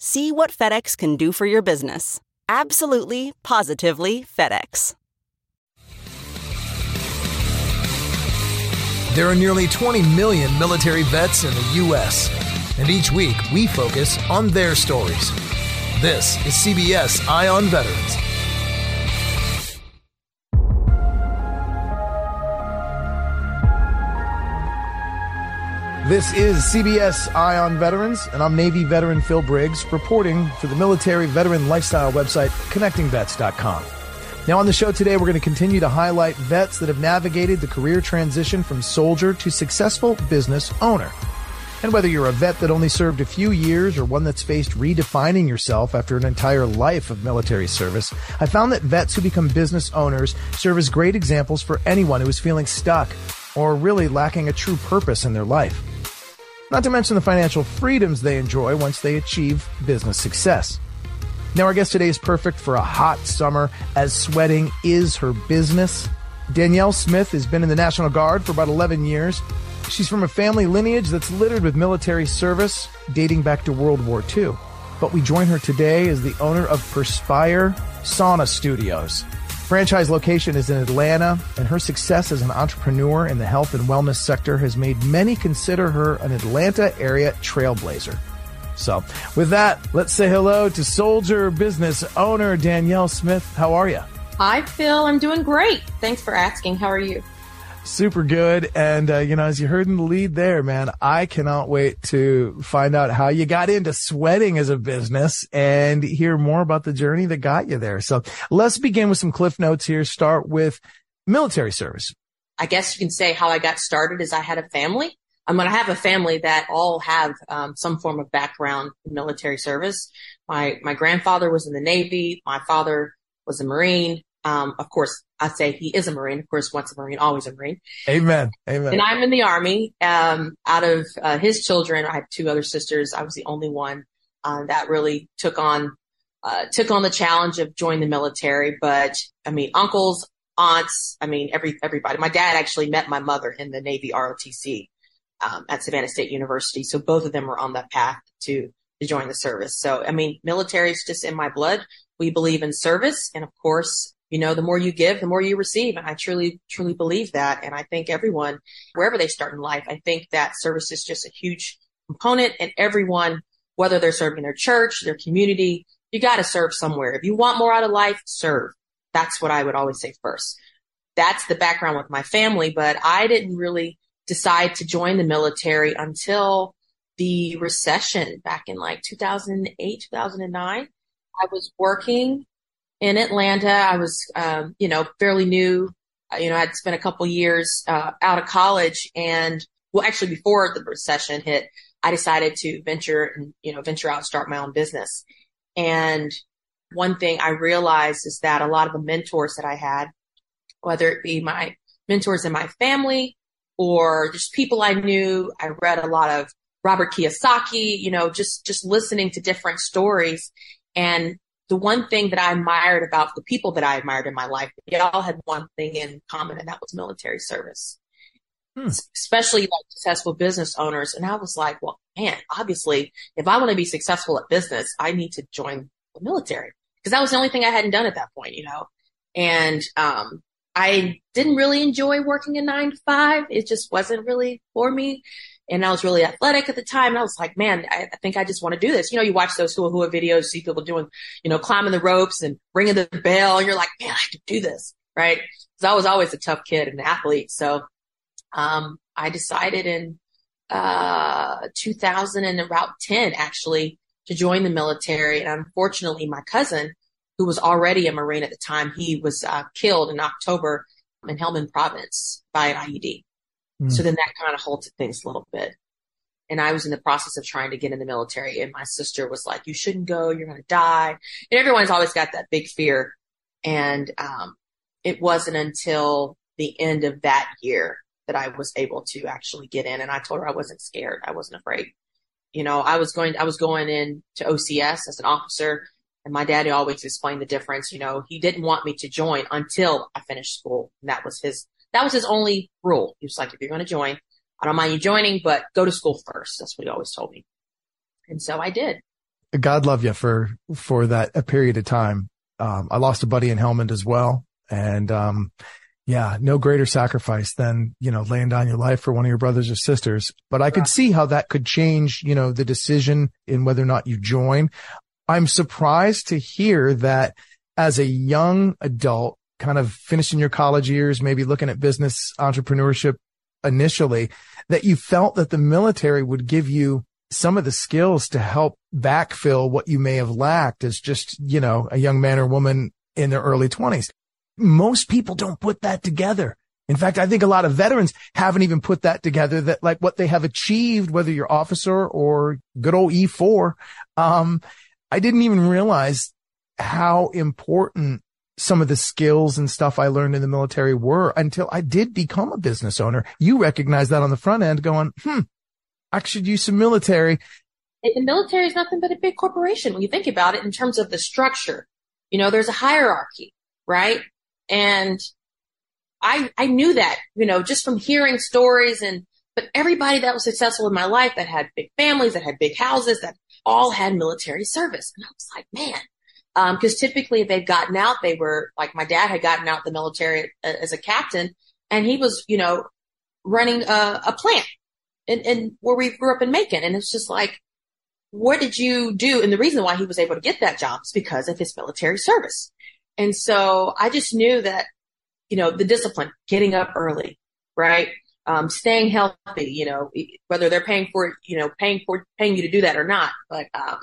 See what FedEx can do for your business. Absolutely, positively FedEx. There are nearly 20 million military vets in the U.S., and each week we focus on their stories. This is CBS Eye on Veterans. This is CBS Eye on Veterans, and I'm Navy veteran Phil Briggs reporting for the military veteran lifestyle website connectingvets.com. Now, on the show today, we're going to continue to highlight vets that have navigated the career transition from soldier to successful business owner. And whether you're a vet that only served a few years or one that's faced redefining yourself after an entire life of military service, I found that vets who become business owners serve as great examples for anyone who is feeling stuck or really lacking a true purpose in their life. Not to mention the financial freedoms they enjoy once they achieve business success. Now, our guest today is perfect for a hot summer as sweating is her business. Danielle Smith has been in the National Guard for about 11 years. She's from a family lineage that's littered with military service dating back to World War II. But we join her today as the owner of Perspire Sauna Studios. Franchise location is in Atlanta, and her success as an entrepreneur in the health and wellness sector has made many consider her an Atlanta area trailblazer. So, with that, let's say hello to soldier business owner Danielle Smith. How are you? Hi, Phil. I'm doing great. Thanks for asking. How are you? Super good. And, uh, you know, as you heard in the lead there, man, I cannot wait to find out how you got into sweating as a business and hear more about the journey that got you there. So let's begin with some cliff notes here. Start with military service. I guess you can say how I got started is I had a family. I'm going to have a family that all have um, some form of background in military service. My my grandfather was in the Navy. My father was a Marine. Um, of course, I say he is a Marine. Of course, once a Marine, always a Marine. Amen. Amen. And I'm in the Army. Um, out of uh, his children, I have two other sisters. I was the only one uh, that really took on uh, took on the challenge of joining the military. But I mean, uncles, aunts, I mean, every everybody. My dad actually met my mother in the Navy ROTC um, at Savannah State University, so both of them were on that path to to join the service. So I mean, military is just in my blood. We believe in service, and of course, you know, the more you give, the more you receive. And I truly, truly believe that. And I think everyone, wherever they start in life, I think that service is just a huge component and everyone, whether they're serving their church, their community, you got to serve somewhere. If you want more out of life, serve. That's what I would always say first. That's the background with my family, but I didn't really decide to join the military until the recession back in like 2008, 2009. I was working in Atlanta. I was, um, you know, fairly new. You know, I'd spent a couple years uh, out of college, and well, actually, before the recession hit, I decided to venture and you know venture out, and start my own business. And one thing I realized is that a lot of the mentors that I had, whether it be my mentors in my family or just people I knew, I read a lot of Robert Kiyosaki, you know, just just listening to different stories and the one thing that I admired about the people that I admired in my life, they all had one thing in common, and that was military service. Hmm. Especially like successful business owners. And I was like, well, man, obviously, if I want to be successful at business, I need to join the military because that was the only thing I hadn't done at that point, you know. And um, I didn't really enjoy working a nine to five. It just wasn't really for me. And I was really athletic at the time. And I was like, man, I, I think I just want to do this. You know, you watch those hula hula videos, see people doing, you know, climbing the ropes and ringing the bell. And you're like, man, I can do this. Right. Cause I was always a tough kid and an athlete. So, um, I decided in, uh, 2000 and about 10 actually to join the military. And unfortunately, my cousin, who was already a Marine at the time, he was uh, killed in October in Helmand province by an IED. Mm. So then that kind of halted things a little bit. And I was in the process of trying to get in the military and my sister was like, you shouldn't go. You're going to die. And everyone's always got that big fear. And, um, it wasn't until the end of that year that I was able to actually get in. And I told her I wasn't scared. I wasn't afraid. You know, I was going, I was going in to OCS as an officer and my daddy always explained the difference. You know, he didn't want me to join until I finished school. And that was his that was his only rule. He was like, if you're going to join, I don't mind you joining, but go to school first. That's what he always told me. And so I did. God love you for, for that a period of time. Um, I lost a buddy in Helmand as well. And, um, yeah, no greater sacrifice than, you know, laying down your life for one of your brothers or sisters. But I could see how that could change, you know, the decision in whether or not you join. I'm surprised to hear that as a young adult, kind of finishing your college years, maybe looking at business entrepreneurship initially, that you felt that the military would give you some of the skills to help backfill what you may have lacked as just, you know, a young man or woman in their early twenties. Most people don't put that together. In fact, I think a lot of veterans haven't even put that together that like what they have achieved, whether you're officer or good old E4. Um, I didn't even realize how important some of the skills and stuff I learned in the military were until I did become a business owner. You recognize that on the front end going, hmm, I should use some military. The military is nothing but a big corporation when you think about it in terms of the structure. You know, there's a hierarchy, right? And I, I knew that, you know, just from hearing stories and, but everybody that was successful in my life that had big families, that had big houses, that all had military service. And I was like, man, because um, typically if they've gotten out, they were like my dad had gotten out the military as a captain, and he was, you know, running a, a plant in, in where we grew up in Macon, and it's just like, what did you do? And the reason why he was able to get that job is because of his military service. And so I just knew that, you know, the discipline, getting up early, right? Um, staying healthy, you know, whether they're paying for, you know, paying for, paying you to do that or not. But, um,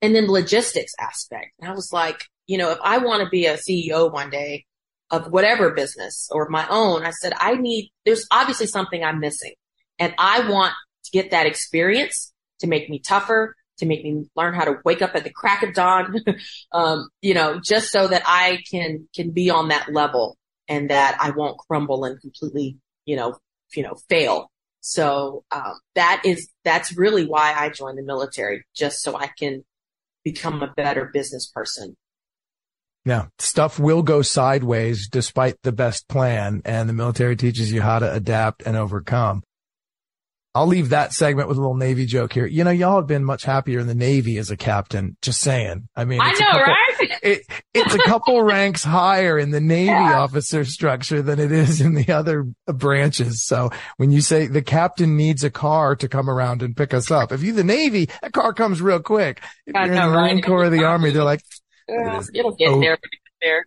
and then logistics aspect. And I was like, you know, if I want to be a CEO one day of whatever business or my own, I said, I need, there's obviously something I'm missing and I want to get that experience to make me tougher, to make me learn how to wake up at the crack of dawn, um, you know, just so that I can, can be on that level and that I won't crumble and completely, you know, you know, fail. So, um, that is, that's really why I joined the military, just so I can become a better business person. Yeah, stuff will go sideways despite the best plan, and the military teaches you how to adapt and overcome. I'll leave that segment with a little Navy joke here. You know, y'all have been much happier in the Navy as a captain. Just saying. I mean, I know, couple, right? It, it's a couple ranks higher in the Navy yeah. officer structure than it is in the other branches. So when you say the captain needs a car to come around and pick us up, if you're the Navy, that car comes real quick. If you're know, in the Marine right? Corps or the Army, they're like, it'll get oh. there. there.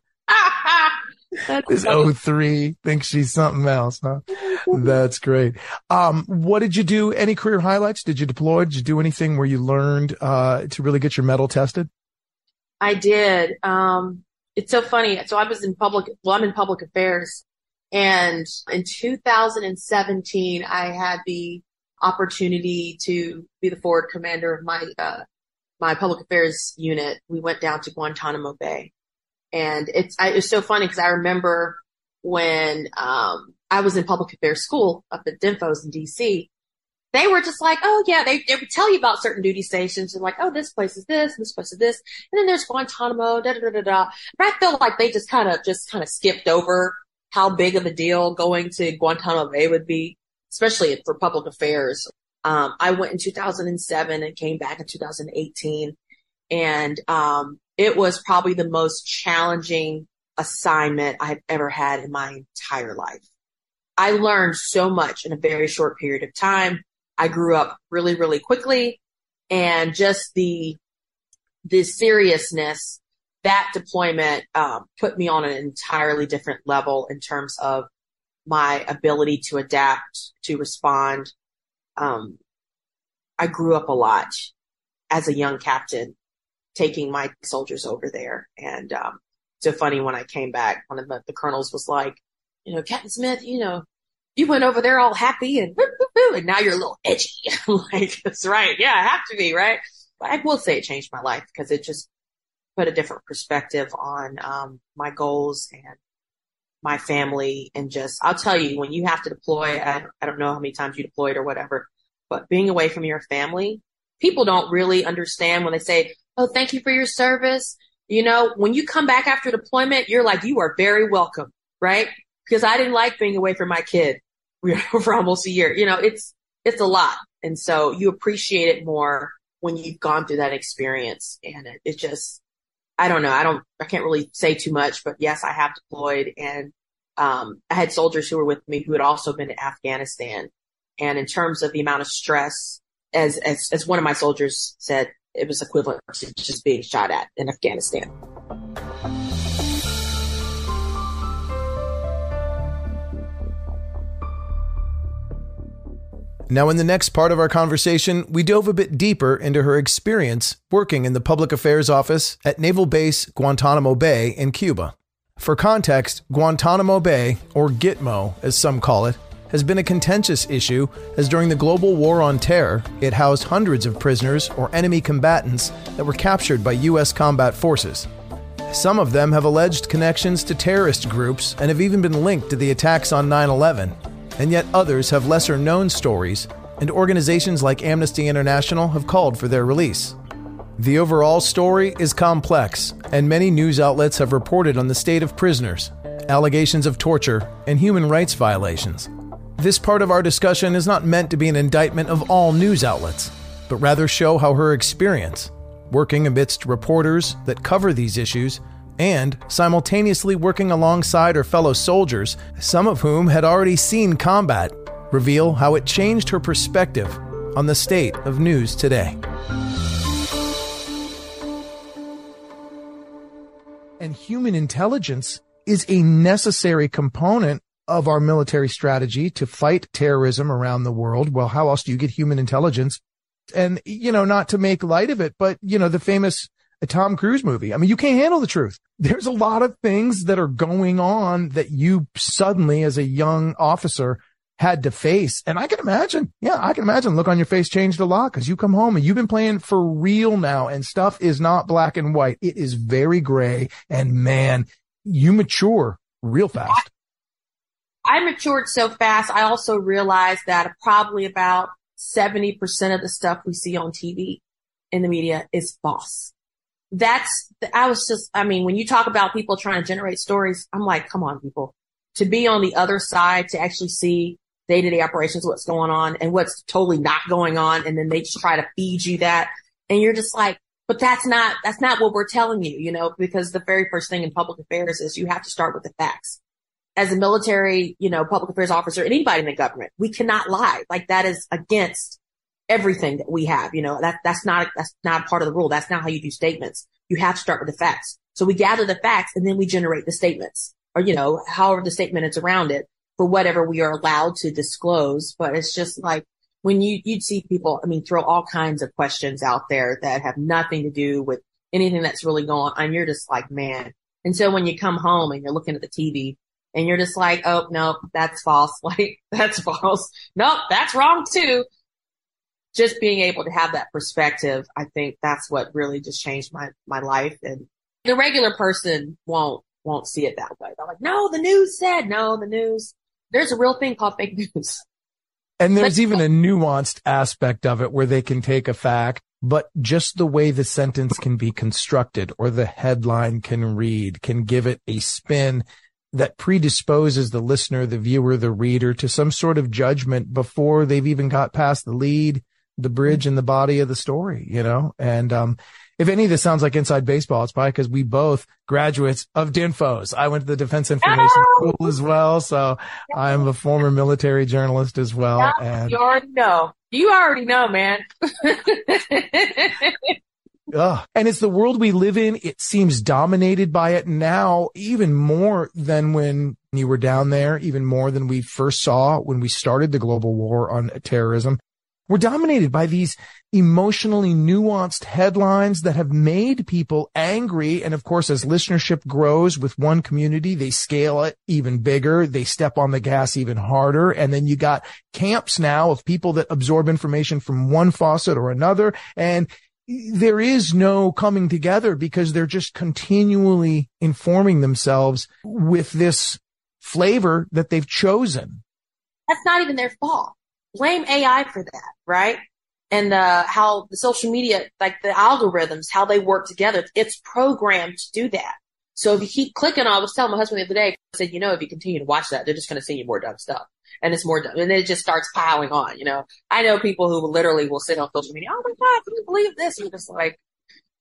This 03 thinks she's something else, huh? That's great. Um, what did you do? Any career highlights? Did you deploy? Did you do anything where you learned, uh, to really get your metal tested? I did. Um, it's so funny. So I was in public, well, I'm in public affairs and in 2017, I had the opportunity to be the forward commander of my, uh, my public affairs unit. We went down to Guantanamo Bay and it's, I, it's so funny because I remember when, um, I was in public affairs school up at DINFOS in DC they were just like, oh yeah, they, they would tell you about certain duty stations and like, oh, this place is this, this place is this. And then there's Guantanamo, da da da da da. But I feel like they just kind of, just kind of skipped over how big of a deal going to Guantanamo Bay would be, especially for public affairs. Um, I went in 2007 and came back in 2018 and, um, it was probably the most challenging assignment I've ever had in my entire life. I learned so much in a very short period of time. I grew up really, really quickly and just the, the seriousness that deployment um, put me on an entirely different level in terms of my ability to adapt, to respond. Um, I grew up a lot as a young captain, taking my soldiers over there. And um, so funny when I came back, one of the, the colonels was like, you know, Captain Smith, you know, you went over there all happy and and now you're a little edgy. like, that's right. Yeah, I have to be, right? But I will say it changed my life because it just put a different perspective on um, my goals and my family. And just, I'll tell you, when you have to deploy, I, I don't know how many times you deployed or whatever, but being away from your family, people don't really understand when they say, Oh, thank you for your service. You know, when you come back after deployment, you're like, you are very welcome, right? Because I didn't like being away from my kid for almost a year. You know, it's, it's a lot. And so you appreciate it more when you've gone through that experience. And it, it just, I don't know. I don't, I can't really say too much, but yes, I have deployed and, um, I had soldiers who were with me who had also been to Afghanistan. And in terms of the amount of stress, as, as, as one of my soldiers said, it was equivalent to just being shot at in Afghanistan. Now, in the next part of our conversation, we dove a bit deeper into her experience working in the public affairs office at Naval Base Guantanamo Bay in Cuba. For context, Guantanamo Bay, or Gitmo as some call it, has been a contentious issue as during the global war on terror, it housed hundreds of prisoners or enemy combatants that were captured by U.S. combat forces. Some of them have alleged connections to terrorist groups and have even been linked to the attacks on 9 11, and yet others have lesser known stories, and organizations like Amnesty International have called for their release. The overall story is complex, and many news outlets have reported on the state of prisoners, allegations of torture, and human rights violations. This part of our discussion is not meant to be an indictment of all news outlets, but rather show how her experience, working amidst reporters that cover these issues, and simultaneously working alongside her fellow soldiers, some of whom had already seen combat, reveal how it changed her perspective on the state of news today. And human intelligence is a necessary component of our military strategy to fight terrorism around the world. Well, how else do you get human intelligence? And, you know, not to make light of it, but, you know, the famous Tom Cruise movie. I mean, you can't handle the truth. There's a lot of things that are going on that you suddenly, as a young officer, had to face. And I can imagine, yeah, I can imagine look on your face changed a lot because you come home and you've been playing for real now and stuff is not black and white. It is very gray and man, you mature real fast. I matured so fast. I also realized that probably about 70% of the stuff we see on TV in the media is false. That's, I was just, I mean, when you talk about people trying to generate stories, I'm like, come on, people. To be on the other side, to actually see day to day operations, what's going on and what's totally not going on. And then they just try to feed you that. And you're just like, but that's not, that's not what we're telling you, you know, because the very first thing in public affairs is you have to start with the facts as a military, you know, public affairs officer, anybody in the government, we cannot lie. Like that is against everything that we have. You know, that, that's not, that's not part of the rule. That's not how you do statements. You have to start with the facts. So we gather the facts and then we generate the statements or, you know, however the statement is around it for whatever we are allowed to disclose. But it's just like when you, you'd see people, I mean, throw all kinds of questions out there that have nothing to do with anything that's really going on. And you're just like, man. And so when you come home and you're looking at the TV and you're just like, oh, no, that's false. Like, that's false. Nope, that's wrong too. Just being able to have that perspective, I think that's what really just changed my, my life. And the regular person won't, won't see it that way. They're like, no, the news said, no, the news, there's a real thing called fake news. And there's even a nuanced aspect of it where they can take a fact, but just the way the sentence can be constructed or the headline can read can give it a spin that predisposes the listener, the viewer, the reader to some sort of judgment before they've even got past the lead, the bridge and the body of the story, you know? And, um, if any of this sounds like inside baseball, it's probably because we both graduates of DINFOS. I went to the Defense Information oh! School as well, so I'm a former military journalist as well. Yeah, and you already know. You already know, man. Ugh. And it's the world we live in. It seems dominated by it now, even more than when you were down there, even more than we first saw when we started the global war on terrorism. We're dominated by these emotionally nuanced headlines that have made people angry. And of course, as listenership grows with one community, they scale it even bigger. They step on the gas even harder. And then you got camps now of people that absorb information from one faucet or another. And there is no coming together because they're just continually informing themselves with this flavor that they've chosen. That's not even their fault. Blame AI for that, right? and uh, how the social media, like the algorithms, how they work together. It's programmed to do that. So if you keep clicking on, I was telling my husband the other day, I said, you know, if you continue to watch that, they're just going to send you more dumb stuff. And it's more. And it just starts piling on, you know. I know people who literally will sit on social media, oh my God, can you believe this? And you're just like,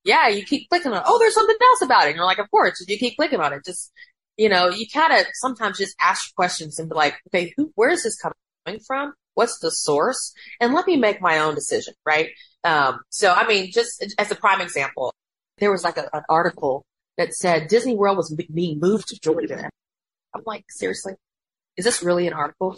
yeah, you keep clicking on, oh, there's something else about it. And you're like, of course, you keep clicking on it. Just, you know, you kind of sometimes just ask questions and be like, okay, who, where is this coming from? What's the source? And let me make my own decision, right? Um, so, I mean, just as a prime example, there was like a, an article that said Disney World was being moved to Georgia. I'm like, seriously? Is this really an article?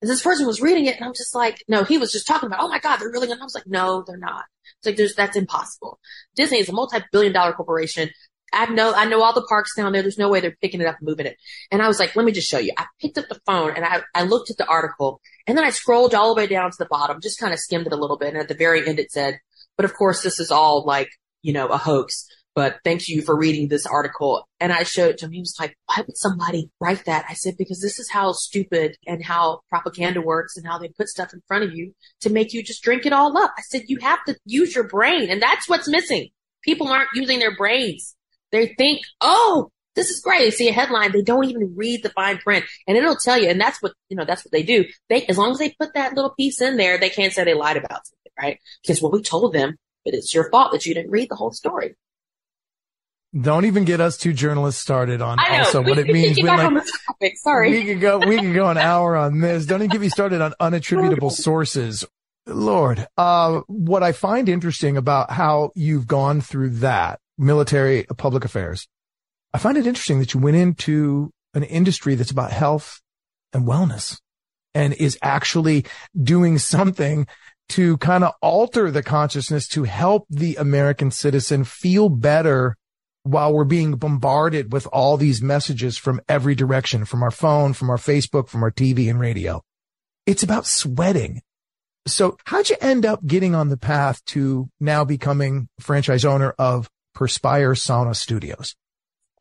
And this person was reading it and I'm just like, no, he was just talking about, oh my God, they're really going I was like, no, they're not. It's like, there's, that's impossible. Disney is a multi-billion dollar corporation. I know, I know all the parks down there. There's no way they're picking it up and moving it. And I was like, let me just show you. I picked up the phone and I, I looked at the article and then I scrolled all the way down to the bottom, just kind of skimmed it a little bit. And at the very end, it said, but of course, this is all like, you know, a hoax. But thank you for reading this article. And I showed it to him. He was like, why would somebody write that? I said, because this is how stupid and how propaganda works and how they put stuff in front of you to make you just drink it all up. I said, you have to use your brain. And that's what's missing. People aren't using their brains. They think, oh, this is great. They see a headline, they don't even read the fine print, and it'll tell you. And that's what you know. That's what they do. They, as long as they put that little piece in there, they can't say they lied about something, right? Because well, we told them, but it's your fault that you didn't read the whole story. Don't even get us two journalists started on also what it means when like Sorry, we could go we could go an hour on this. Don't even get me started on unattributable sources. Lord, uh, what I find interesting about how you've gone through that military public affairs. I find it interesting that you went into an industry that's about health and wellness and is actually doing something to kind of alter the consciousness to help the American citizen feel better while we're being bombarded with all these messages from every direction, from our phone, from our Facebook, from our TV and radio. It's about sweating. So how'd you end up getting on the path to now becoming franchise owner of Perspire Sauna Studios.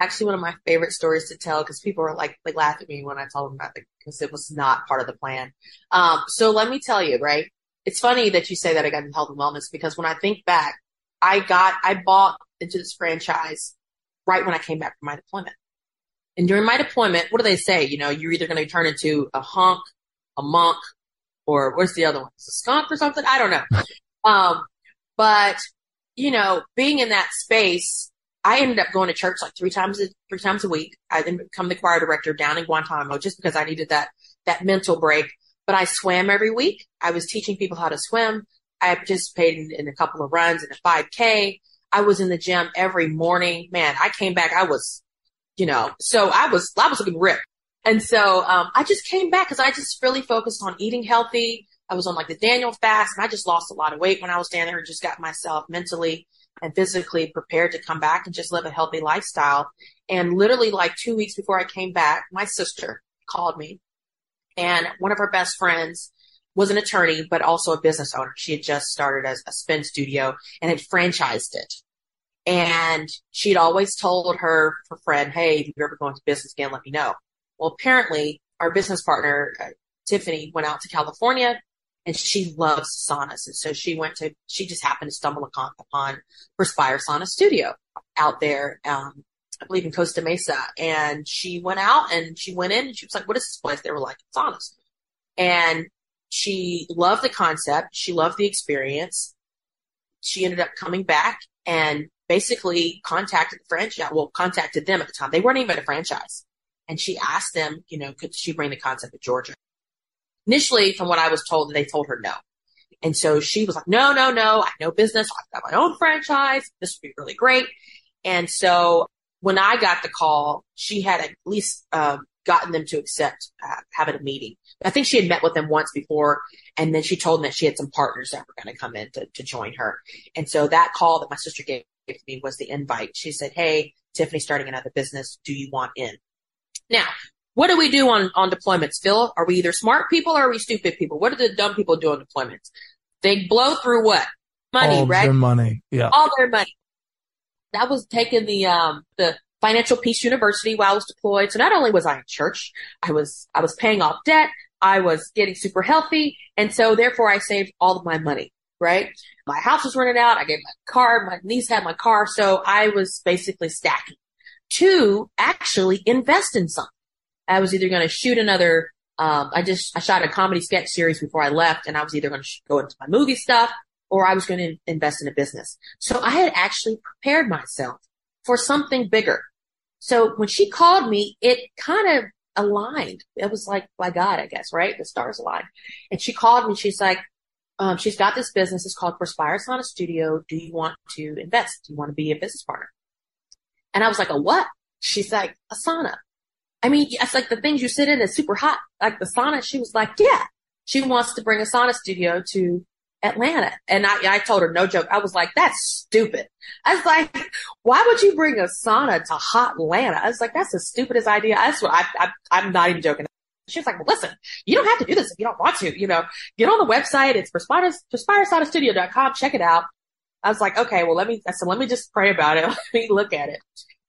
Actually, one of my favorite stories to tell because people are like, like laugh at me when I tell them about it because it was not part of the plan. Um, so let me tell you, right? It's funny that you say that I got into health and wellness because when I think back, I got, I bought into this franchise right when I came back from my deployment. And during my deployment, what do they say? You know, you're either going to turn into a hunk, a monk, or what's the other one? It's a skunk or something? I don't know. Um, but you know, being in that space, I ended up going to church like three times, a, three times a week. I then become the choir director down in Guantanamo just because I needed that, that mental break. But I swam every week. I was teaching people how to swim. I participated in, a couple of runs in a 5K. I was in the gym every morning. Man, I came back. I was, you know, so I was, I was looking ripped. And so, um, I just came back because I just really focused on eating healthy, I was on like the Daniel fast and I just lost a lot of weight when I was down there and just got myself mentally and physically prepared to come back and just live a healthy lifestyle. And literally like two weeks before I came back, my sister called me and one of her best friends was an attorney, but also a business owner. She had just started as a spin studio and had franchised it. And she'd always told her, her friend, Hey, if you're ever going to business again, let me know. Well, apparently our business partner, uh, Tiffany went out to California and she loves saunas. And so she went to, she just happened to stumble upon, upon Perspire Sauna Studio out there, um, I believe in Costa Mesa. And she went out and she went in and she was like, what is this place? They were like, saunas. And she loved the concept. She loved the experience. She ended up coming back and basically contacted the franchise. Well, contacted them at the time. They weren't even a franchise. And she asked them, you know, could she bring the concept to Georgia? Initially, from what I was told, they told her no. And so she was like, no, no, no, I have no business. I've got my own franchise. This would be really great. And so when I got the call, she had at least um, gotten them to accept uh, having a meeting. I think she had met with them once before, and then she told them that she had some partners that were going to come in to, to join her. And so that call that my sister gave to me was the invite. She said, "Hey, Tiffany's starting another business. Do you want in?" Now, what do we do on on deployments, Phil? Are we either smart people or are we stupid people? What do the dumb people do on deployments? They blow through what money, All right? Their money, yeah. All their money. That was taking the um the Financial Peace University while I was deployed. So not only was I in church, I was, I was paying off debt. I was getting super healthy. And so therefore I saved all of my money, right? My house was running out. I gave my car, my niece had my car. So I was basically stacking to actually invest in something. I was either going to shoot another, um, I just, I shot a comedy sketch series before I left and I was either going to go into my movie stuff or I was going to invest in a business. So I had actually prepared myself for something bigger. So when she called me, it kind of aligned. It was like, by God, I guess, right? The stars aligned. And she called me. She's like, um, she's got this business. It's called Perspire Sauna Studio. Do you want to invest? Do you want to be a business partner? And I was like, a what? She's like, a sauna. I mean, it's like the things you sit in is super hot, like the sauna. She was like, yeah, she wants to bring a sauna studio to Atlanta. And I, I told her, no joke. I was like, that's stupid. I was like, why would you bring a sauna to hot Atlanta? I was like, that's the stupidest idea. That's what I, I, I'm not even joking. She was like, well, listen, you don't have to do this if you don't want to, you know, get on the website. It's perspire, perspiresaunastudio.com. Check it out. I was like, okay, well, let me, I said, let me just pray about it. Let me look at it.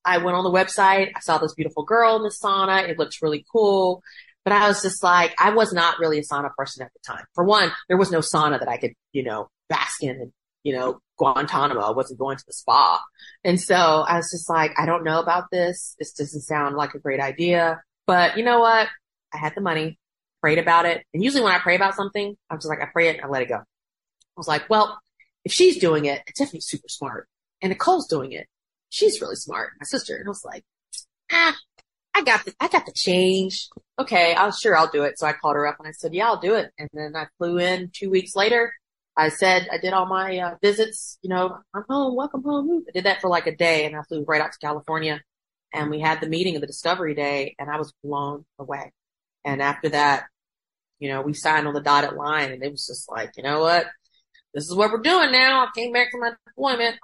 I went on the website. I saw this beautiful girl in the sauna. It looked really cool. But I was just like, I was not really a sauna person at the time. For one, there was no sauna that I could, you know, bask in and, you know, Guantanamo. I wasn't going to the spa. And so I was just like, I don't know about this. This doesn't sound like a great idea. But you know what? I had the money, prayed about it. And usually when I pray about something, I'm just like, I pray it and I let it go. I was like, well, if she's doing it, Tiffany's super smart. And Nicole's doing it. She's really smart. My sister. And I was like, ah, I got the, I got the change. Okay, I'll sure I'll do it. So I called her up and I said, yeah, I'll do it. And then I flew in two weeks later. I said I did all my uh, visits. You know, I'm home. Welcome home. I did that for like a day, and I flew right out to California. And we had the meeting of the Discovery Day, and I was blown away. And after that, you know, we signed on the dotted line, and it was just like, you know what? This is what we're doing now. I came back from my deployment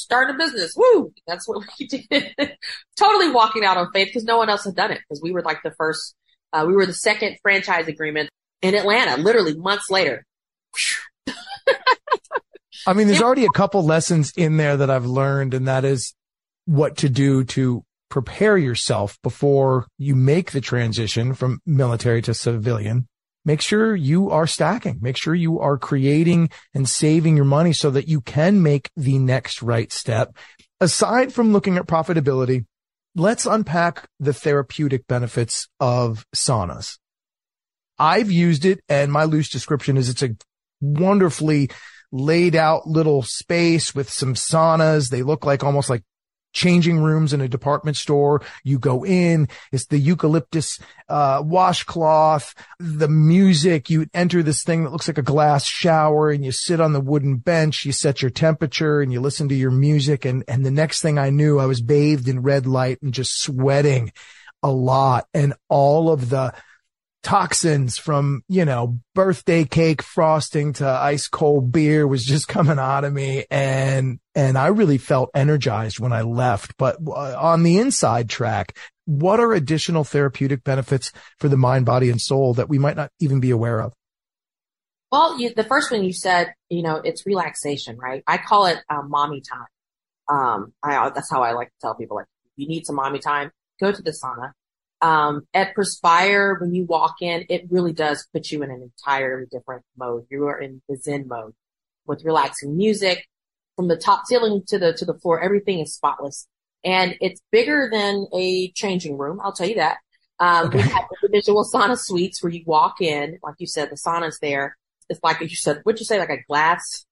start a business. Woo! That's what we did. totally walking out on faith because no one else had done it because we were like the first, uh, we were the second franchise agreement in Atlanta, literally months later. I mean, there's already a couple lessons in there that I've learned, and that is what to do to prepare yourself before you make the transition from military to civilian make sure you are stacking. Make sure you are creating and saving your money so that you can make the next right step. Aside from looking at profitability, let's unpack the therapeutic benefits of saunas. I've used it and my loose description is it's a wonderfully laid out little space with some saunas. They look like almost like changing rooms in a department store. You go in, it's the eucalyptus, uh, washcloth, the music. You enter this thing that looks like a glass shower and you sit on the wooden bench. You set your temperature and you listen to your music. And, and the next thing I knew, I was bathed in red light and just sweating a lot and all of the, toxins from, you know, birthday cake frosting to ice cold beer was just coming out of me. And, and I really felt energized when I left. But uh, on the inside track, what are additional therapeutic benefits for the mind, body and soul that we might not even be aware of? Well, you, the first one you said, you know, it's relaxation, right? I call it um, mommy time. Um, I, that's how I like to tell people, like, you need some mommy time, go to the sauna, Um, at Perspire, when you walk in, it really does put you in an entirely different mode. You are in the Zen mode with relaxing music from the top ceiling to the, to the floor. Everything is spotless and it's bigger than a changing room. I'll tell you that. Um, okay. we have individual sauna suites where you walk in, like you said, the sauna's there. It's like you said, what'd you say, like a glass?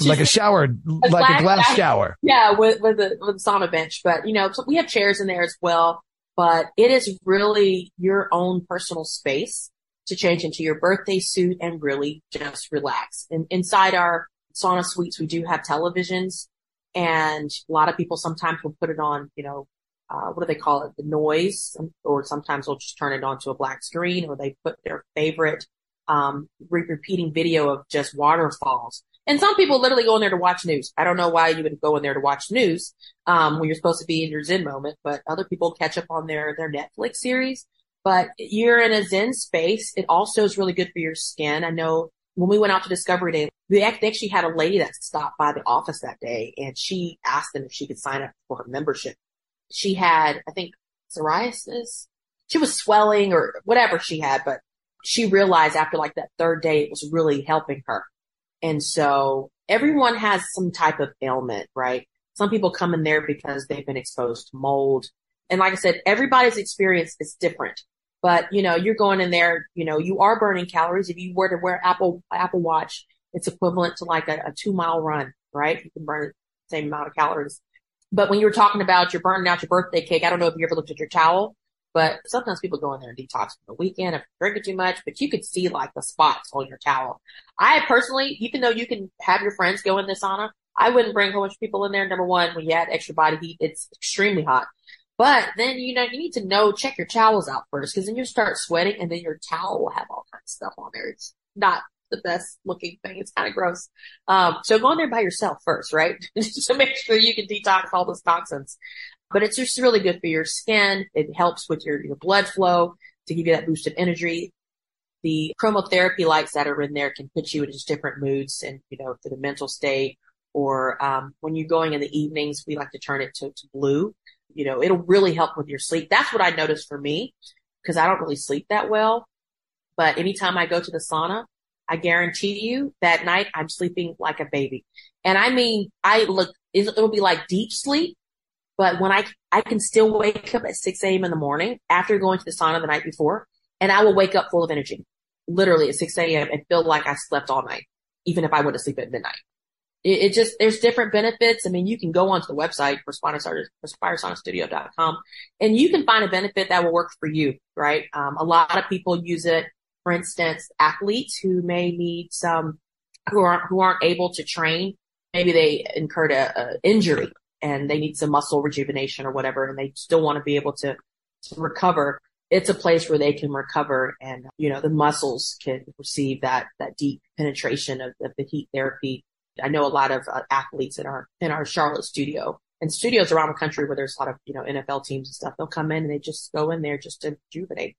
Like a shower, a like glass, a glass shower. Yeah, with with a with a sauna bench. But you know, so we have chairs in there as well. But it is really your own personal space to change into your birthday suit and really just relax. And inside our sauna suites, we do have televisions, and a lot of people sometimes will put it on, you know, uh, what do they call it? The noise, or sometimes they'll just turn it onto a black screen, or they put their favorite um, re- repeating video of just waterfalls. And some people literally go in there to watch news. I don't know why you would go in there to watch news um, when you're supposed to be in your Zen moment, but other people catch up on their their Netflix series. But you're in a Zen space. It also is really good for your skin. I know when we went out to Discovery Day, they actually had a lady that stopped by the office that day, and she asked them if she could sign up for her membership she had, I think, psoriasis. She was swelling or whatever she had, but she realized after like that third day, it was really helping her. And so everyone has some type of ailment, right? Some people come in there because they've been exposed to mold. And like I said, everybody's experience is different. But you know, you're going in there, you know, you are burning calories. If you were to wear Apple Apple Watch, it's equivalent to like a, a two mile run, right? You can burn the same amount of calories but when you were talking about you're burning out your birthday cake, I don't know if you ever looked at your towel, but sometimes people go in there and detox for the weekend if drinking too much, but you could see like the spots on your towel. I personally, even though you can have your friends go in the sauna, I wouldn't bring a whole bunch of people in there. Number one, when you add extra body heat, it's extremely hot. But then, you know, you need to know, check your towels out first, because then you start sweating and then your towel will have all kinds of stuff on there. It's not the best looking thing. It's kind of gross. Um, so go in there by yourself first, right? to make sure you can detox all those toxins. But it's just really good for your skin. It helps with your, your blood flow to give you that boost of energy. The chromotherapy lights that are in there can put you in just different moods and, you know, for the mental state or, um, when you're going in the evenings, we like to turn it to, to blue. You know, it'll really help with your sleep. That's what I noticed for me because I don't really sleep that well. But anytime I go to the sauna, I guarantee you that night I'm sleeping like a baby. And I mean, I look, it'll be like deep sleep, but when I, I can still wake up at 6 a.m. in the morning after going to the sauna the night before and I will wake up full of energy, literally at 6 a.m. and feel like I slept all night, even if I went to sleep at midnight. It, it just, there's different benefits. I mean, you can go onto the website, perspiresaunastudio.com and you can find a benefit that will work for you, right? Um, a lot of people use it for instance, athletes who may need some, who aren't, who aren't able to train, maybe they incurred a, a injury and they need some muscle rejuvenation or whatever, and they still want to be able to, to recover. It's a place where they can recover and, you know, the muscles can receive that, that deep penetration of, of the heat therapy. I know a lot of uh, athletes in our, in our Charlotte studio and studios around the country where there's a lot of, you know, NFL teams and stuff. They'll come in and they just go in there just to rejuvenate.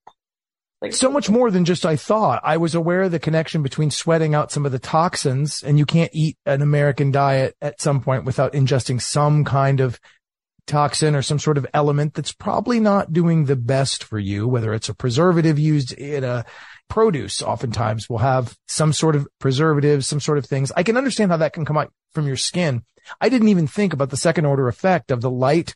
Like so much more than just I thought. I was aware of the connection between sweating out some of the toxins and you can't eat an American diet at some point without ingesting some kind of toxin or some sort of element that's probably not doing the best for you, whether it's a preservative used in a produce oftentimes will have some sort of preservatives, some sort of things. I can understand how that can come out from your skin. I didn't even think about the second order effect of the light,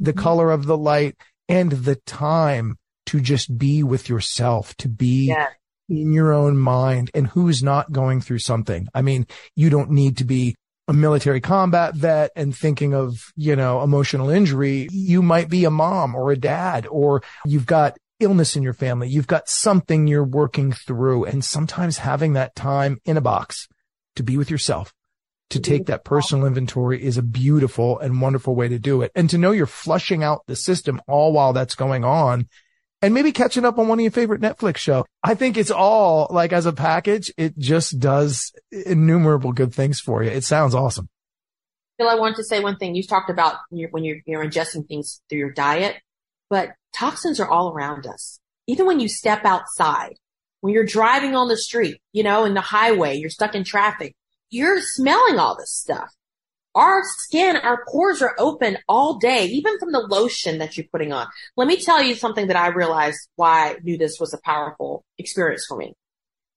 the mm-hmm. color of the light and the time to just be with yourself, to be yeah. in your own mind and who's not going through something. I mean, you don't need to be a military combat vet and thinking of, you know, emotional injury. You might be a mom or a dad, or you've got illness in your family. You've got something you're working through. And sometimes having that time in a box to be with yourself, to take that personal inventory is a beautiful and wonderful way to do it. And to know you're flushing out the system all while that's going on and maybe catching up on one of your favorite Netflix show. I think it's all like as a package, it just does innumerable good things for you. It sounds awesome. Phil, I wanted to say one thing. You talked about when you're, when you're, you're ingesting things through your diet, but toxins are all around us. Even when you step outside, when you're driving on the street, you know, in the highway, you're stuck in traffic, you're smelling all this stuff. Our skin, our pores are open all day, even from the lotion that you're putting on. Let me tell you something that I realized why I knew this was a powerful experience for me.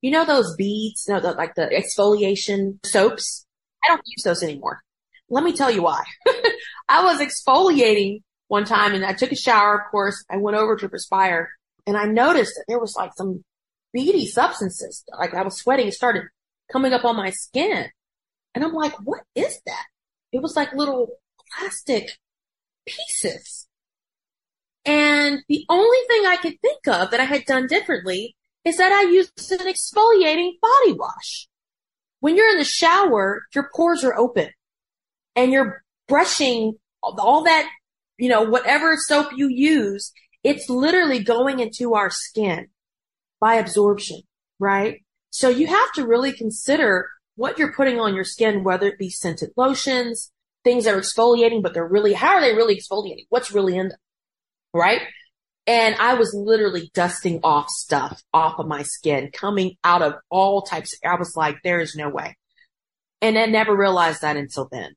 You know those beads, you know, the, like the exfoliation soaps? I don't use those anymore. Let me tell you why. I was exfoliating one time and I took a shower, of course. I went over to Perspire and I noticed that there was like some beady substances. Like I was sweating, it started coming up on my skin. And I'm like, what is that? It was like little plastic pieces. And the only thing I could think of that I had done differently is that I used an exfoliating body wash. When you're in the shower, your pores are open and you're brushing all that, you know, whatever soap you use, it's literally going into our skin by absorption, right? So you have to really consider what you're putting on your skin, whether it be scented lotions, things that are exfoliating, but they're really, how are they really exfoliating? What's really in them? Right? And I was literally dusting off stuff off of my skin, coming out of all types. I was like, there is no way. And I never realized that until then.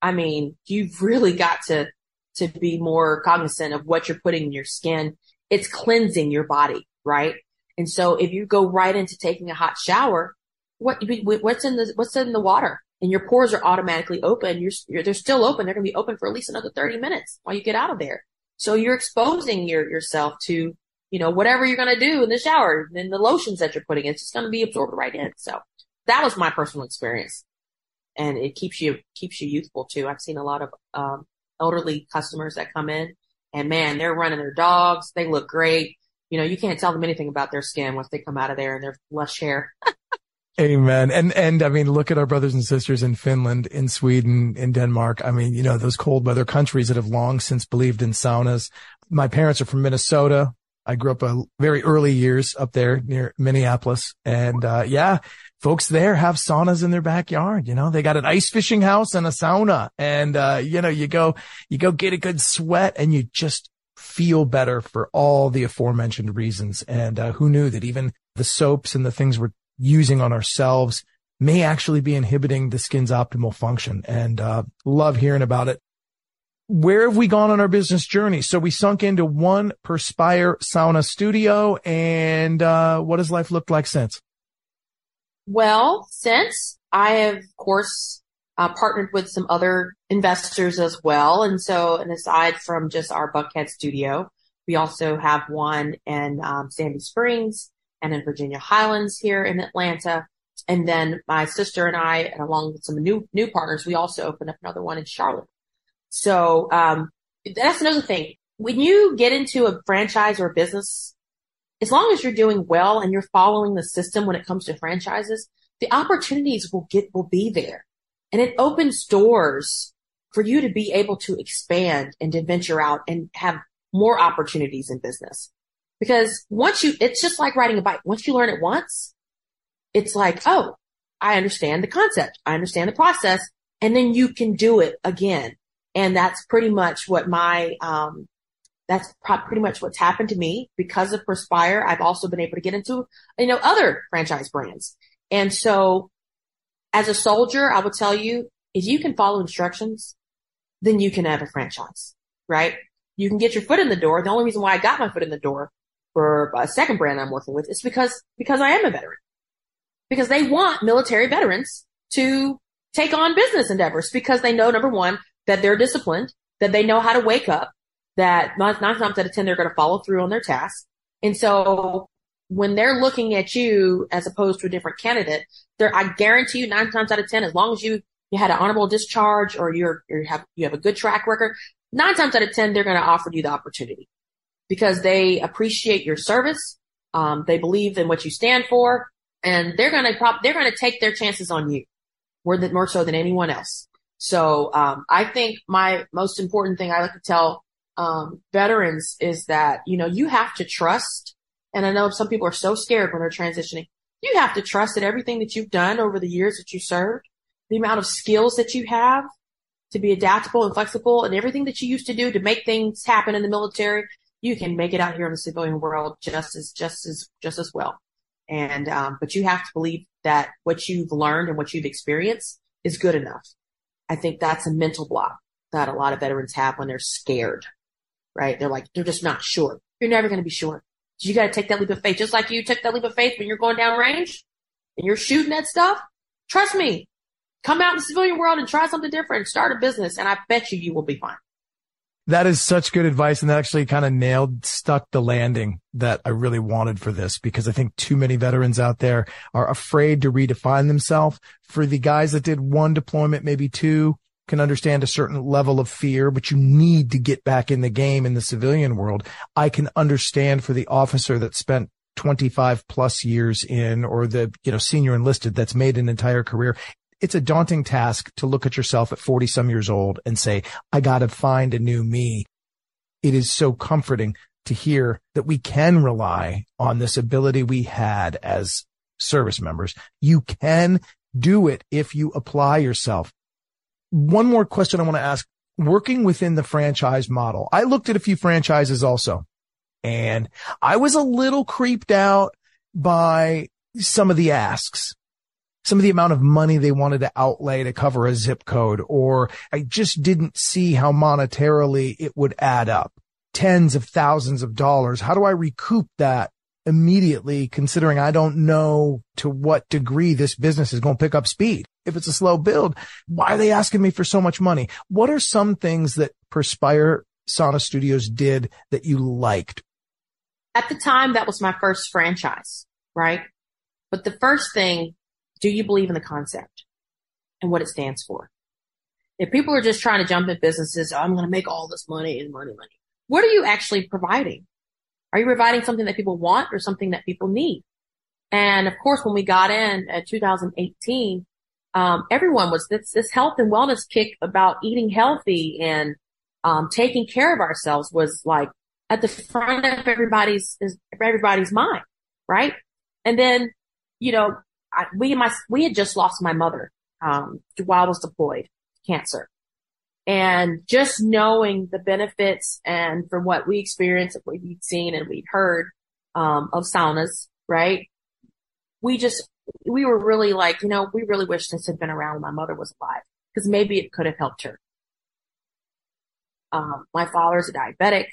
I mean, you've really got to, to be more cognizant of what you're putting in your skin. It's cleansing your body, right? And so if you go right into taking a hot shower, what, what's in the, what's in the water? And your pores are automatically open. You're, you're they're still open. They're going to be open for at least another 30 minutes while you get out of there. So you're exposing your, yourself to, you know, whatever you're going to do in the shower and the lotions that you're putting in. It's just going to be absorbed right in. So that was my personal experience. And it keeps you, keeps you youthful too. I've seen a lot of, um, elderly customers that come in and man, they're running their dogs. They look great. You know, you can't tell them anything about their skin once they come out of there and their lush hair. Amen. And, and I mean, look at our brothers and sisters in Finland, in Sweden, in Denmark. I mean, you know, those cold weather countries that have long since believed in saunas. My parents are from Minnesota. I grew up a very early years up there near Minneapolis. And, uh, yeah, folks there have saunas in their backyard. You know, they got an ice fishing house and a sauna. And, uh, you know, you go, you go get a good sweat and you just feel better for all the aforementioned reasons. And, uh, who knew that even the soaps and the things we're using on ourselves may actually be inhibiting the skin's optimal function and uh, love hearing about it. Where have we gone on our business journey? So we sunk into one Perspire sauna studio and uh, what has life looked like since? Well, since I have, of course, uh, partnered with some other investors as well. And so, and aside from just our Buckhead studio, we also have one in um, Sandy Springs and in Virginia Highlands here in Atlanta. And then my sister and I, and along with some new, new partners, we also opened up another one in Charlotte. So, um, that's another thing. When you get into a franchise or a business, as long as you're doing well and you're following the system when it comes to franchises, the opportunities will get, will be there. And it opens doors for you to be able to expand and to venture out and have more opportunities in business. Because once you, it's just like riding a bike. Once you learn it once, it's like, oh, I understand the concept. I understand the process. And then you can do it again. And that's pretty much what my, um, that's pretty much what's happened to me because of Perspire. I've also been able to get into, you know, other franchise brands. And so as a soldier, I would tell you, if you can follow instructions, then you can have a franchise, right? You can get your foot in the door. The only reason why I got my foot in the door for a second brand I'm working with is because, because I am a veteran. Because they want military veterans to take on business endeavors because they know, number one, that they're disciplined, that they know how to wake up, that nine, times out of 10, they're going to follow through on their tasks. And so when they're looking at you as opposed to a different candidate, there, I guarantee you nine times out of 10, as long as you, you had an honorable discharge or you're, you have, you have a good track record, nine times out of 10, they're going to offer you the opportunity because they appreciate your service. Um, they believe in what you stand for and they're going to prop, they're going to take their chances on you more than, more so than anyone else. So, um, I think my most important thing I like to tell, um, veterans is that, you know, you have to trust. And I know some people are so scared when they're transitioning. You have to trust that everything that you've done over the years that you served, the amount of skills that you have to be adaptable and flexible and everything that you used to do to make things happen in the military, you can make it out here in the civilian world just as just as just as well. And um, but you have to believe that what you've learned and what you've experienced is good enough. I think that's a mental block that a lot of veterans have when they're scared, right? They're like, they're just not sure. You're never going to be sure. You got to take that leap of faith, just like you took that leap of faith when you're going down range and you're shooting at stuff. Trust me, come out in the civilian world and try something different, start a business, and I bet you you will be fine. That is such good advice. And that actually kind of nailed, stuck the landing that I really wanted for this because I think too many veterans out there are afraid to redefine themselves. For the guys that did one deployment, maybe two, can understand a certain level of fear, but you need to get back in the game in the civilian world. I can understand for the officer that spent 25 plus years in or the, you know, senior enlisted that's made an entire career it's a daunting task to look at yourself at 40 some years old and say, I got to find a new me. It is so comforting to hear that we can rely on this ability we had as service members. You can do it if you apply yourself. One more question I want to ask working within the franchise model. I looked at a few franchises also and I was a little creeped out by some of the asks some of the amount of money they wanted to outlay to cover a zip code, or I just didn't see how monetarily it would add up. Tens of thousands of dollars. How do I recoup that immediately considering I don't know to what degree this business is going to pick up speed? If it's a slow build, why are they asking me for so much money? What are some things that Perspire Sauna Studios did that you liked? At the time, that was my first franchise, right? But the first thing do you believe in the concept and what it stands for? If people are just trying to jump in businesses, oh, I'm going to make all this money and money, money. What are you actually providing? Are you providing something that people want or something that people need? And of course, when we got in at 2018, um, everyone was this, this health and wellness kick about eating healthy and um, taking care of ourselves was like at the front of everybody's everybody's mind, right? And then, you know, I, we my we had just lost my mother um, while I was deployed, cancer, and just knowing the benefits and from what we experienced, what we'd seen and we'd heard um, of saunas, right? We just we were really like, you know, we really wish this had been around when my mother was alive because maybe it could have helped her. Um, my father's a diabetic,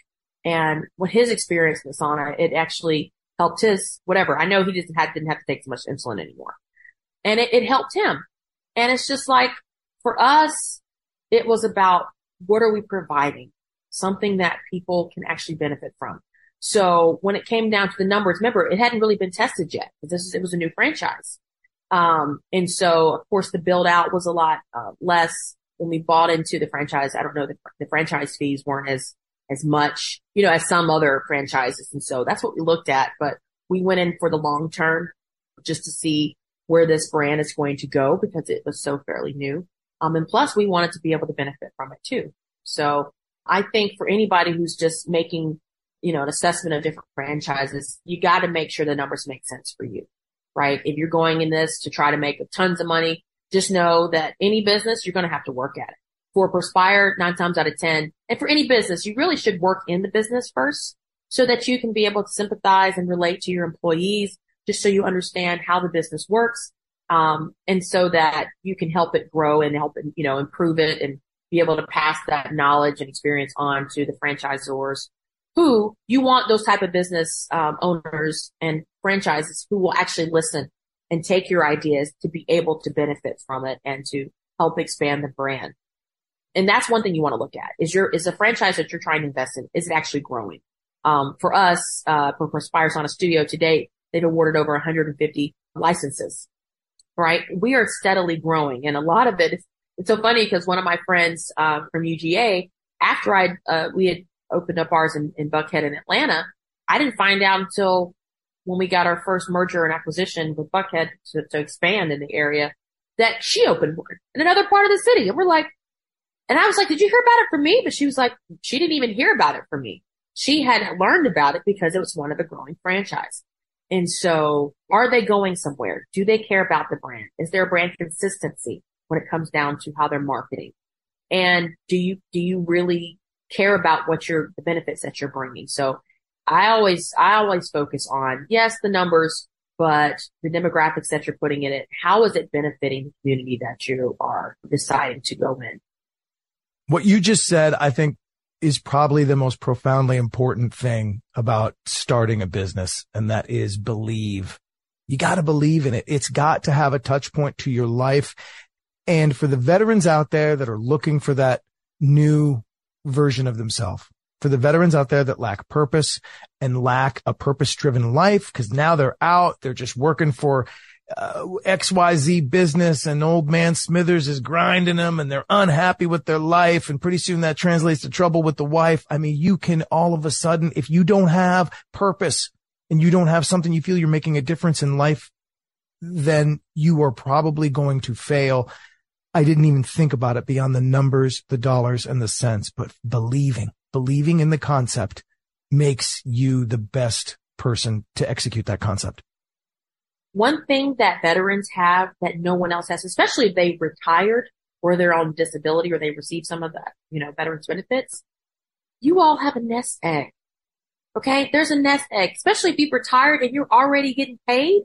and what his experience in the sauna, it actually helped his whatever. I know he just didn't have to take so much insulin anymore, and it, it helped him. And it's just like for us, it was about what are we providing, something that people can actually benefit from. So when it came down to the numbers, remember it hadn't really been tested yet. This is, it was a new franchise. Um, and so of course the build out was a lot uh, less when we bought into the franchise. I don't know, the franchise fees weren't as as much, you know, as some other franchises. And so that's what we looked at, but we went in for the long term just to see where this brand is going to go because it was so fairly new. Um, and plus we wanted to be able to benefit from it too. So I think for anybody who's just making, you know, an assessment of different franchises, you got to make sure the numbers make sense for you, right? If you're going in this to try to make tons of money, just know that any business, you're going to have to work at it for Perspire, nine times out of 10, and for any business, you really should work in the business first so that you can be able to sympathize and relate to your employees, just so you understand how the business works. Um, and so that you can help it grow and help it, you know, improve it and be able to pass that knowledge and experience on to the franchisors who you want those type of business um, owners and franchises who will actually listen and take your ideas to be able to benefit from it and to help expand the brand and that's one thing you want to look at is your is the franchise that you're trying to invest in is it actually growing? Um, for us uh, for Perspire Sauna Studio to date they've awarded over 150 licenses right? We are steadily growing and a lot of it is, it's so funny because one of my friends uh, from UGA after I uh, we had opened up ours in, in Buckhead in Atlanta I didn't find out until when we got our first merger and acquisition with Buckhead to, to expand in the area that she opened one in another part of the city. And we're like and I was like, did you hear about it from me? But she was like, she didn't even hear about it from me. She had learned about it because it was one of the growing franchise. And so are they going somewhere? Do they care about the brand? Is there a brand consistency when it comes down to how they're marketing? And do you, do you really care about what your, the benefits that you're bringing? So I always, I always focus on, yes, the numbers, but the demographics that you're putting in it, how is it benefiting the community that you are deciding to go in? What you just said, I think is probably the most profoundly important thing about starting a business. And that is believe. You got to believe in it. It's got to have a touch point to your life. And for the veterans out there that are looking for that new version of themselves, for the veterans out there that lack purpose and lack a purpose driven life, because now they're out, they're just working for uh, XYZ business and old man Smithers is grinding them and they're unhappy with their life. And pretty soon that translates to trouble with the wife. I mean, you can all of a sudden, if you don't have purpose and you don't have something you feel you're making a difference in life, then you are probably going to fail. I didn't even think about it beyond the numbers, the dollars and the cents, but believing, believing in the concept makes you the best person to execute that concept. One thing that veterans have that no one else has, especially if they retired or they're on disability or they receive some of the, you know, veterans benefits, you all have a nest egg. Okay. There's a nest egg, especially if you've retired and you're already getting paid.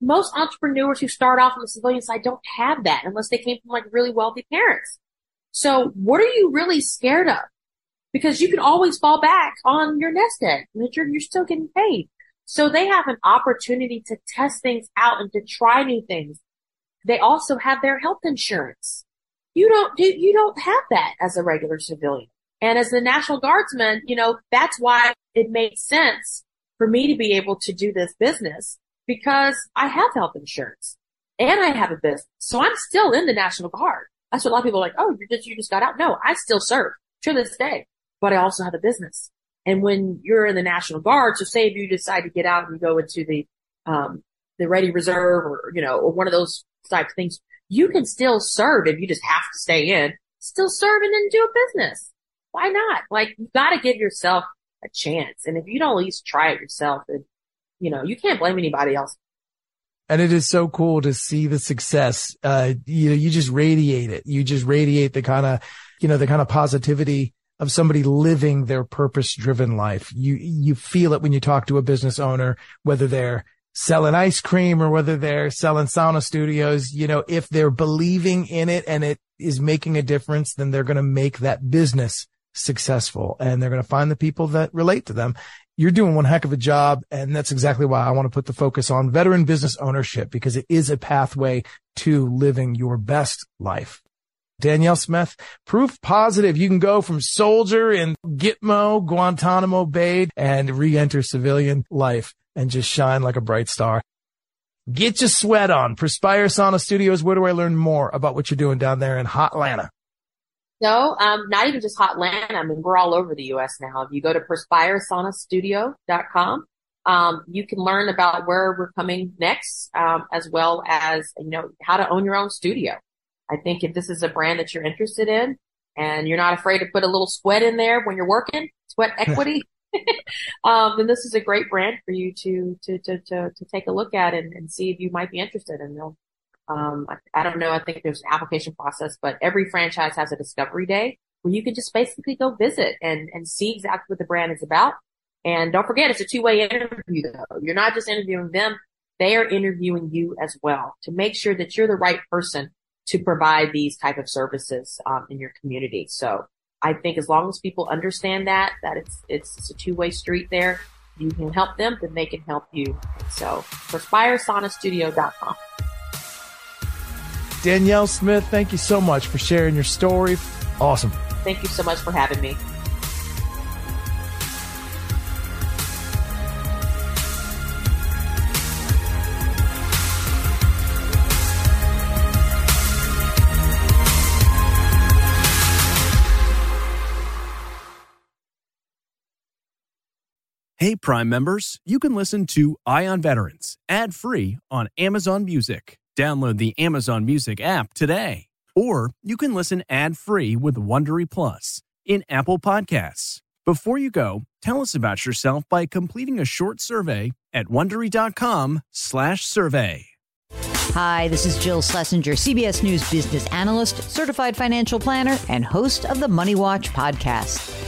Most entrepreneurs who start off on the civilian side don't have that unless they came from like really wealthy parents. So what are you really scared of? Because you can always fall back on your nest egg that you're, you're still getting paid. So they have an opportunity to test things out and to try new things. They also have their health insurance. You don't, do, you don't have that as a regular civilian. And as the National Guardsman, you know, that's why it made sense for me to be able to do this business because I have health insurance and I have a business. So I'm still in the National Guard. That's what a lot of people are like, oh, you just, you just got out. No, I still serve to this day, but I also have a business. And when you're in the National Guard, so say if you decide to get out and you go into the, um, the Ready Reserve or, you know, or one of those type of things, you can still serve if you just have to stay in, still serve and then do a business. Why not? Like, you gotta give yourself a chance. And if you don't at least try it yourself, then, you know, you can't blame anybody else. And it is so cool to see the success. Uh, you know, you just radiate it. You just radiate the kind of, you know, the kind of positivity of somebody living their purpose driven life. You, you feel it when you talk to a business owner, whether they're selling ice cream or whether they're selling sauna studios, you know, if they're believing in it and it is making a difference, then they're going to make that business successful and they're going to find the people that relate to them. You're doing one heck of a job. And that's exactly why I want to put the focus on veteran business ownership because it is a pathway to living your best life. Danielle Smith, proof positive. You can go from soldier in Gitmo, Guantanamo Bay and re-enter civilian life and just shine like a bright star. Get your sweat on. Perspire Sauna Studios. Where do I learn more about what you're doing down there in Hot Atlanta? No, um, not even just Hot Atlanta. I mean, we're all over the U.S. now. If you go to perspiresaunastudio.com, um, you can learn about where we're coming next, um, as well as, you know, how to own your own studio. I think if this is a brand that you're interested in and you're not afraid to put a little sweat in there when you're working, sweat equity, um, then this is a great brand for you to, to, to, to, to take a look at and, and see if you might be interested in. They'll, um, I, I don't know. I think there's an application process, but every franchise has a discovery day where you can just basically go visit and, and see exactly what the brand is about. And don't forget, it's a two-way interview though. You're not just interviewing them. They are interviewing you as well to make sure that you're the right person to provide these type of services um, in your community. So I think as long as people understand that that it's it's, a two way street there, you can help them, then they can help you. So perspiresaunastudio.com. Danielle Smith, thank you so much for sharing your story. Awesome. Thank you so much for having me. Hey, Prime members, you can listen to Eye on Veterans ad free on Amazon Music. Download the Amazon Music app today. Or you can listen ad free with Wondery Plus in Apple Podcasts. Before you go, tell us about yourself by completing a short survey at slash survey. Hi, this is Jill Schlesinger, CBS News business analyst, certified financial planner, and host of the Money Watch podcast.